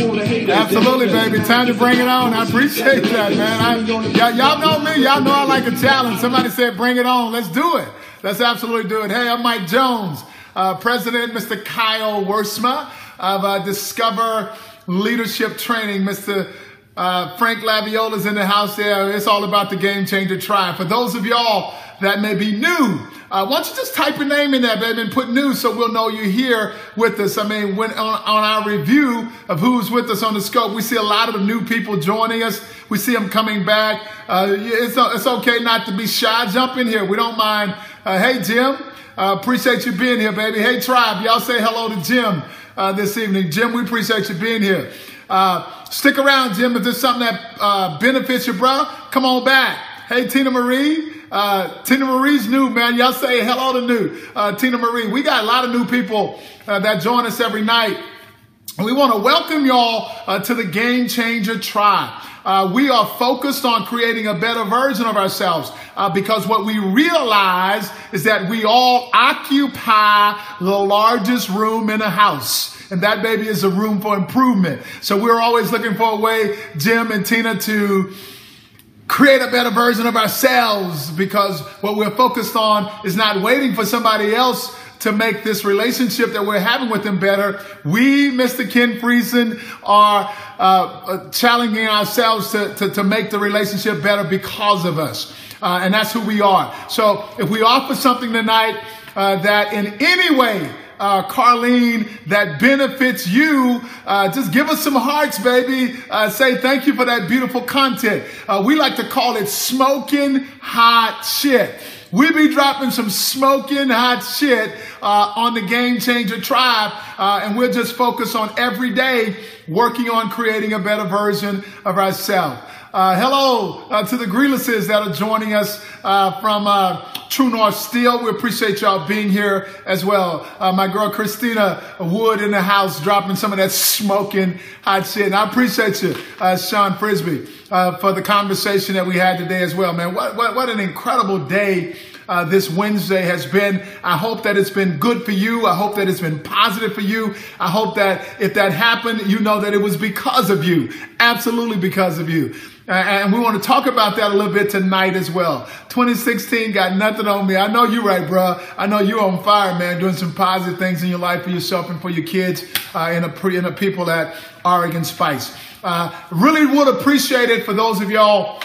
Absolutely, baby. Time to bring it on. I appreciate that, man. I, y'all, y'all know me. Y'all know I like a challenge. Somebody said, bring it on. Let's do it. Let's absolutely do it. Hey, I'm Mike Jones, uh, President, Mr. Kyle Wersma of uh, Discover Leadership Training. Mr. Uh, Frank Laviola's in the house there. It's all about the Game Changer Tribe. For those of y'all that may be new, uh, why don't you just type your name in there, baby, and put new so we'll know you're here with us. I mean, when on, on our review of who's with us on the scope, we see a lot of the new people joining us. We see them coming back. Uh, it's, it's okay not to be shy. Jump in here. We don't mind. Uh, hey, Jim. Uh, appreciate you being here, baby. Hey, tribe. Y'all say hello to Jim uh, this evening. Jim, we appreciate you being here. Uh, stick around, Jim. If there's something that uh, benefits you, bro, come on back. Hey, Tina Marie. Uh, Tina Marie's new, man. Y'all say hello to new. Uh, Tina Marie. We got a lot of new people uh, that join us every night. We want to welcome y'all uh, to the Game Changer Tribe. Uh, we are focused on creating a better version of ourselves uh, because what we realize is that we all occupy the largest room in a house. And that baby is a room for improvement. So we're always looking for a way, Jim and Tina, to create a better version of ourselves because what we're focused on is not waiting for somebody else to make this relationship that we're having with them better. We, Mr. Ken Friesen, are uh, uh, challenging ourselves to, to, to, make the relationship better because of us. Uh, and that's who we are. So if we offer something tonight uh, that in any way uh, Carlene, that benefits you, uh, just give us some hearts, baby. Uh, say thank you for that beautiful content. Uh, we like to call it smoking hot shit. We be dropping some smoking hot shit uh, on the Game Changer Tribe, uh, and we'll just focus on every day working on creating a better version of ourselves. Uh, hello uh, to the Grealises that are joining us uh, from uh, True North Steel. We appreciate y'all being here as well. Uh, my girl Christina Wood in the house dropping some of that smoking hot shit. And I appreciate you, uh, Sean Frisbee, for the conversation that we had today as well, man. What, what, what an incredible day uh, this Wednesday has been. I hope that it's been good for you. I hope that it's been positive for you. I hope that if that happened, you know that it was because of you. Absolutely because of you. Uh, and we want to talk about that a little bit tonight as well. 2016 got nothing on me. I know you're right, bro. I know you're on fire, man, doing some positive things in your life for yourself and for your kids uh, and, the, and people at Oregon Spice. Uh, really would appreciate it for those of y'all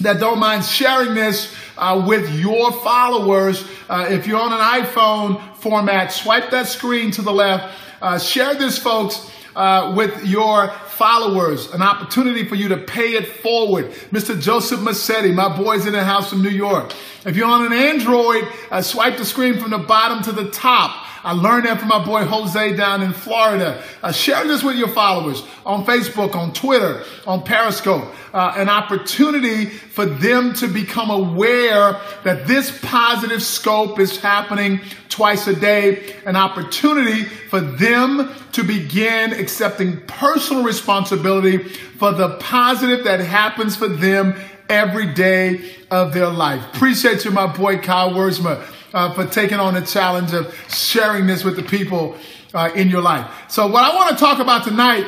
that don't mind sharing this uh, with your followers. Uh, if you're on an iPhone format, swipe that screen to the left. Uh, share this, folks, uh, with your followers, an opportunity for you to pay it forward. Mr. Joseph Massetti, my boys in the house from New York. If you're on an Android, uh, swipe the screen from the bottom to the top. I learned that from my boy Jose down in Florida. Uh, share this with your followers on Facebook, on Twitter, on Periscope. Uh, an opportunity for them to become aware that this positive scope is happening twice a day. An opportunity for them to begin accepting personal responsibility for the positive that happens for them every day of their life. Appreciate you, my boy Kyle Worsma uh, for taking on the challenge of sharing this with the people uh, in your life. So what I want to talk about tonight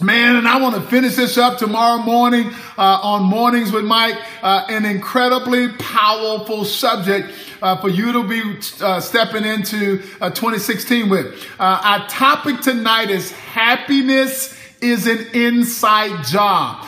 Man, and I want to finish this up tomorrow morning uh, on Mornings with Mike. Uh, an incredibly powerful subject uh, for you to be uh, stepping into uh, 2016 with. Our topic tonight is happiness is an inside job.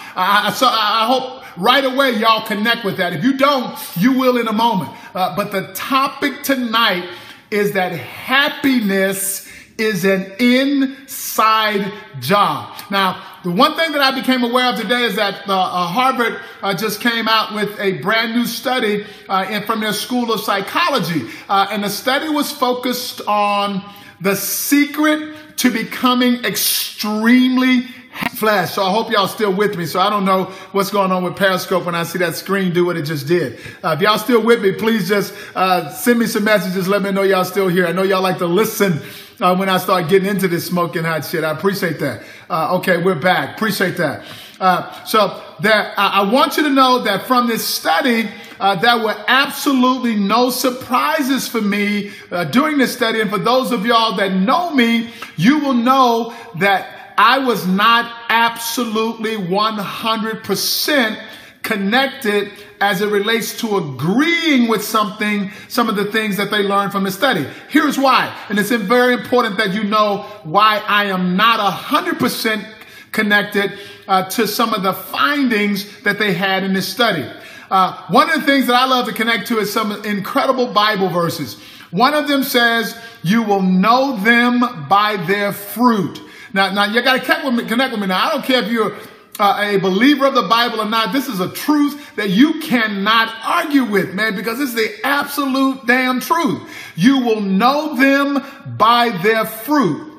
so I hope right away y'all connect with that. If you don't, you will in a moment. Uh, but the topic tonight is that happiness is an inside job. Now, the one thing that I became aware of today is that uh, uh, Harvard uh, just came out with a brand new study uh, in, from their School of Psychology. Uh, and the study was focused on the secret to becoming extremely flash. So I hope y'all still with me. So I don't know what's going on with Periscope when I see that screen do what it just did. Uh, if y'all still with me, please just uh, send me some messages. Let me know y'all still here. I know y'all like to listen uh, when I start getting into this smoking hot shit. I appreciate that. Uh, okay, we're back. Appreciate that. Uh, so that I want you to know that from this study, uh, there were absolutely no surprises for me uh, during this study. And for those of y'all that know me, you will know that I was not absolutely 100% connected as it relates to agreeing with something, some of the things that they learned from the study. Here's why. And it's very important that you know why I am not 100% connected uh, to some of the findings that they had in this study. Uh, one of the things that I love to connect to is some incredible Bible verses. One of them says, You will know them by their fruit. Now, now you got to connect with me. Now, I don't care if you're uh, a believer of the Bible or not, this is a truth that you cannot argue with, man, because it's the absolute damn truth. You will know them by their fruit.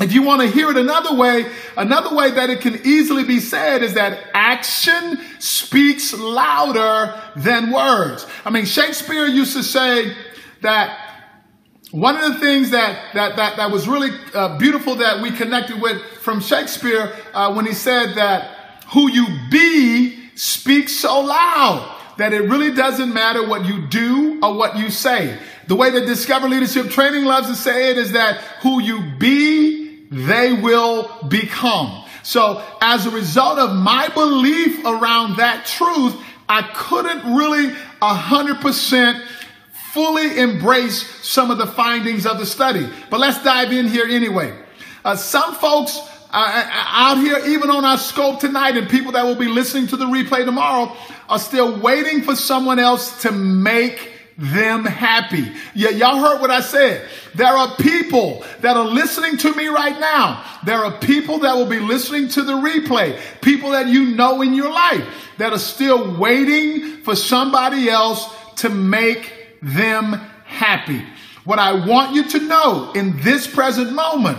If you want to hear it another way, another way that it can easily be said is that action speaks louder than words. I mean, Shakespeare used to say that one of the things that, that, that, that was really uh, beautiful that we connected with from Shakespeare uh, when he said that who you be speaks so loud that it really doesn't matter what you do or what you say. The way that Discover Leadership Training loves to say it is that who you be, they will become. So as a result of my belief around that truth, I couldn't really a hundred percent fully embrace some of the findings of the study. But let's dive in here anyway. Uh, some folks uh, uh, out here, even on our scope tonight, and people that will be listening to the replay tomorrow, are still waiting for someone else to make them happy. Yeah, y'all heard what I said. There are people that are listening to me right now. There are people that will be listening to the replay. People that you know in your life that are still waiting for somebody else to make them happy. What I want you to know in this present moment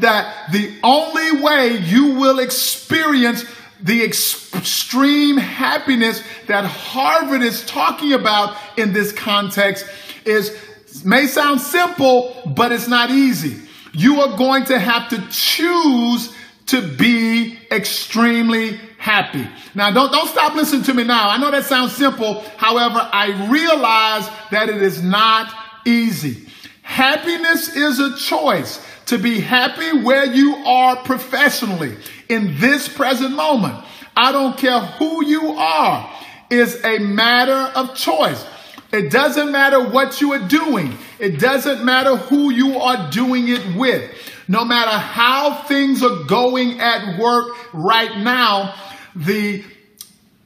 that the only way you will experience the extreme happiness that Harvard is talking about in this context is may sound simple, but it's not easy. You are going to have to choose to be extremely happy. Now, don't, don't stop listening to me now. I know that sounds simple. However, I realize that it is not easy. Happiness is a choice to be happy where you are professionally in this present moment. I don't care who you are. Is a matter of choice. It doesn't matter what you are doing. It doesn't matter who you are doing it with. No matter how things are going at work right now, the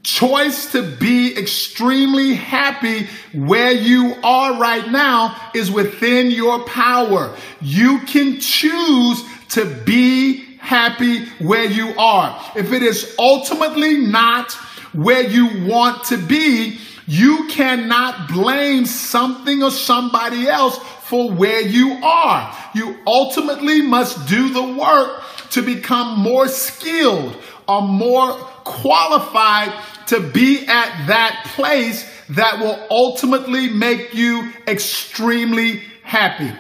choice to be extremely happy where you are right now is within your power. You can choose to be happy where you are. If it is ultimately not where you want to be, you cannot blame something or somebody else for where you are. You ultimately must do the work to become more skilled or more qualified to be at that place that will ultimately make you extremely happy.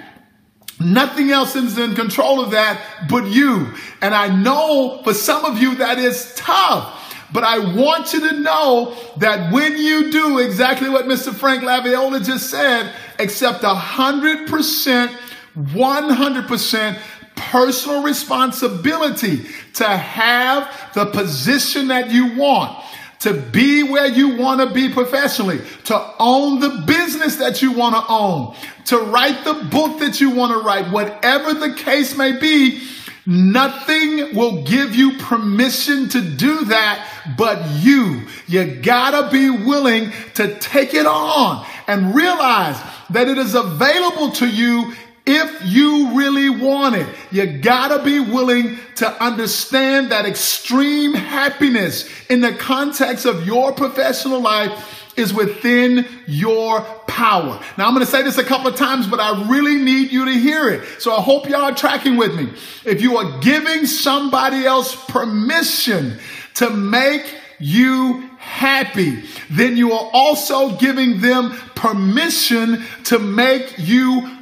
Nothing else is in control of that but you. And I know for some of you that is tough. But I want you to know that when you do exactly what Mr. Frank Laviola just said, accept 100%, 100% personal responsibility to have the position that you want to be where you want to be professionally, to own the business that you want to own, to write the book that you want to write, whatever the case may be, Nothing will give you permission to do that but you. You gotta be willing to take it on and realize that it is available to you if you really want it. You gotta be willing to understand that extreme happiness in the context of your professional life is within your power. Now, I'm going to say this a couple of times, but I really need you to hear it. So I hope y'all are tracking with me. If you are giving somebody else permission to make you happy, then you are also giving them permission to make you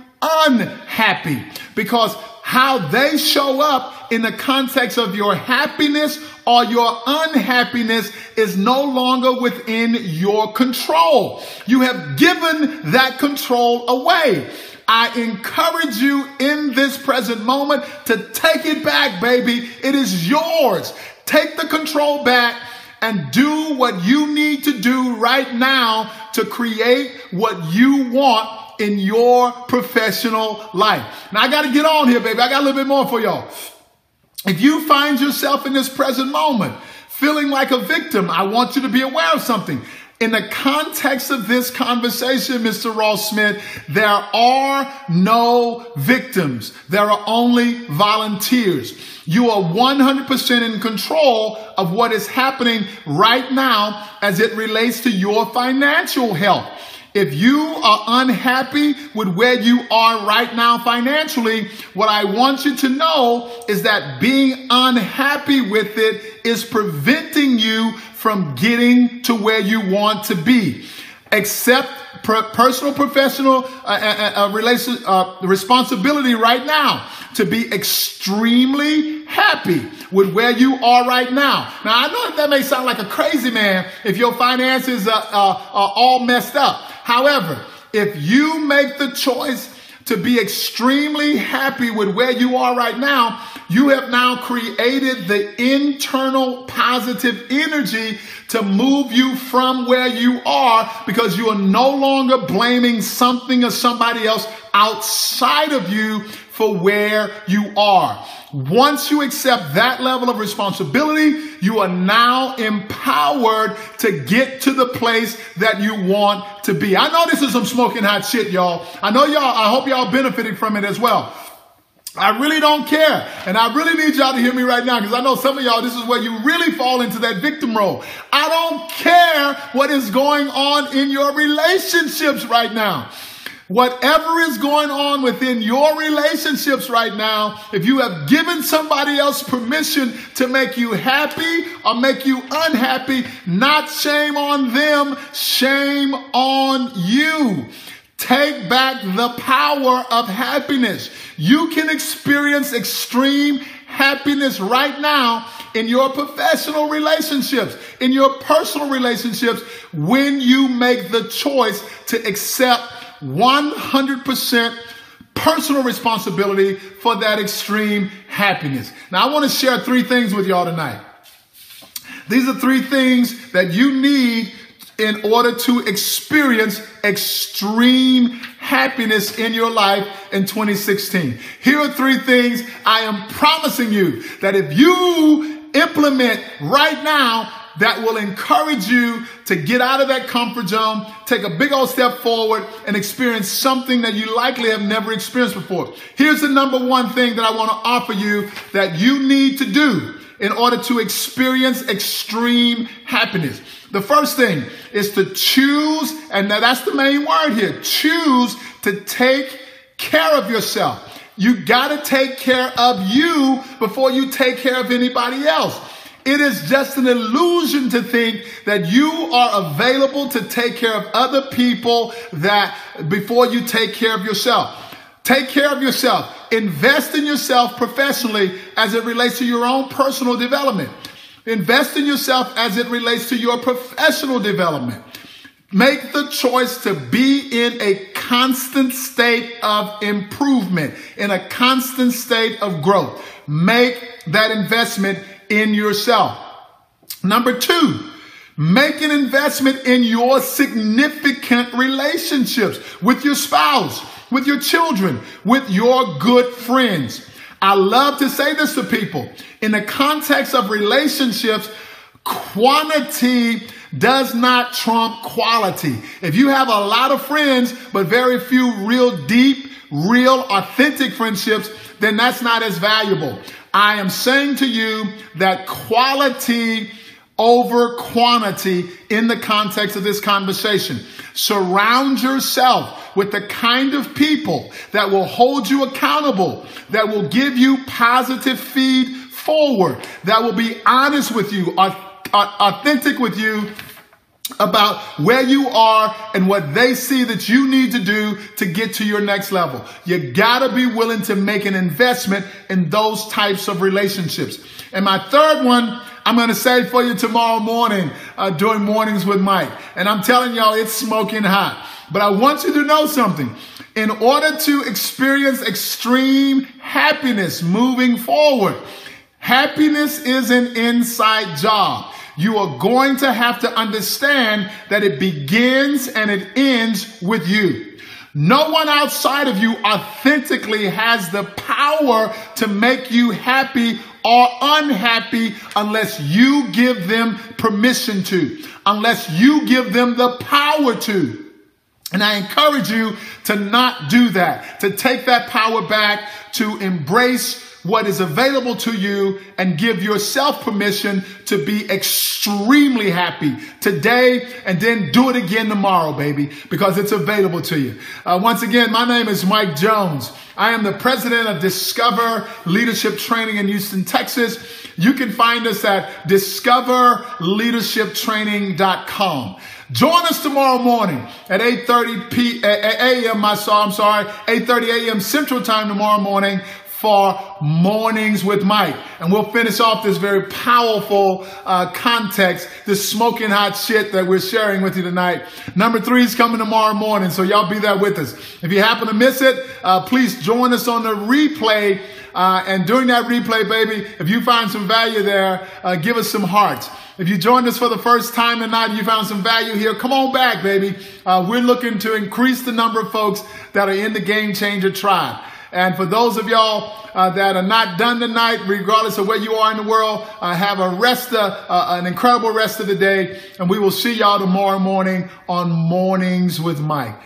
unhappy. Because how they show up in the context of your happiness or your unhappiness is no longer within your control. You have given that control away. I encourage you in this present moment to take it back, baby. It is yours. Take the control back and do what you need to do right now to create what you want in your professional life. Now I got to get on here, baby. I got a little bit more for y'all. If you find yourself in this present moment feeling like a victim, I want you to be aware of something. In the context of this conversation, Mr. Ross Smith, there are no victims. There are only volunteers. You are 100% in control of what is happening right now as it relates to your financial health. If you are unhappy with where you are right now financially, what I want you to know is that being unhappy with it is preventing you from getting to where you want to be. Accept personal, professional uh, uh, uh, relation, uh, responsibility right now to be extremely happy with where you are right now. Now, I know that, that may sound like a crazy man if your finances are, are all messed up. However, if you make the choice to be extremely happy with where you are right now, you have now created the internal positive energy to move you from where you are because you are no longer blaming something or somebody else outside of you for where you are. Once you accept that level of responsibility, you are now empowered to get to the place that you want to be. I know this is some smoking hot shit, y'all. I know y'all, I hope y'all benefiting from it as well. I really don't care. And I really need y'all to hear me right now because I know some of y'all, this is where you really fall into that victim role. I don't care what is going on in your relationships right now. Whatever is going on within your relationships right now, if you have given somebody else permission to make you happy or make you unhappy, not shame on them, shame on you. Take back the power of happiness. You can experience extreme happiness right now in your professional relationships, in your personal relationships, when you make the choice to accept 100% personal responsibility for that extreme happiness. Now, I want to share three things with y'all tonight. These are three things that you need in order to experience extreme happiness in your life in 2016. Here are three things I am promising you that if you implement right now, that will encourage you to get out of that comfort zone, take a big old step forward, and experience something that you likely have never experienced before. Here's the number one thing that I want to offer you that you need to do in order to experience extreme happiness. The first thing is to choose, and that's the main word here choose to take care of yourself. You got to take care of you before you take care of anybody else. It is just an illusion to think that you are available to take care of other people that before you take care of yourself. Take care of yourself. Invest in yourself professionally as it relates to your own personal development. Invest in yourself as it relates to your professional development. Make the choice to be in a constant state of improvement, in a constant state of growth. Make that investment in yourself. Number two, make an investment in your significant relationships with your spouse, with your children, with your good friends. I love to say this to people. In the context of relationships, quantity does not trump quality. If you have a lot of friends, but very few real deep, real authentic friendships, then that's not as valuable. I am saying to you that quality over quantity in the context of this conversation. Surround yourself with the kind of people that will hold you accountable, that will give you positive feed forward, that will be honest with you, authentic with you, about where you are and what they see that you need to do to get to your next level. You gotta be willing to make an investment in those types of relationships. And my third one, I'm gonna say for you tomorrow morning uh, during Mornings with Mike. And I'm telling y'all, it's smoking hot. But I want you to know something. In order to experience extreme happiness moving forward, happiness is an inside job you are going to have to understand that it begins and it ends with you. No one outside of you authentically has the power to make you happy or unhappy unless you give them permission to, unless you give them the power to. And I encourage you to not do that, to take that power back, to embrace what is available to you and give yourself permission to be extremely happy today and then do it again tomorrow, baby, because it's available to you. Uh, once again, my name is Mike Jones. I am the president of Discover Leadership Training in Houston, Texas. You can find us at discoverleadershiptraining.com. Join us tomorrow morning at 8.30 p- a.m. I'm sorry, 8.30 a.m. Central Time tomorrow morning for Mornings with Mike. And we'll finish off this very powerful uh, context, this smoking hot shit that we're sharing with you tonight. Number three is coming tomorrow morning, so y'all be there with us. If you happen to miss it, uh, please join us on the replay. Uh, and during that replay, baby, if you find some value there, uh, give us some hearts. If you joined us for the first time tonight and you found some value here, come on back, baby. Uh, we're looking to increase the number of folks that are in the Game Changer tribe. And for those of y'all uh, that are not done tonight, regardless of where you are in the world, uh, have a rest, uh, uh, an incredible rest of the day. And we will see y'all tomorrow morning on Mornings with Mike.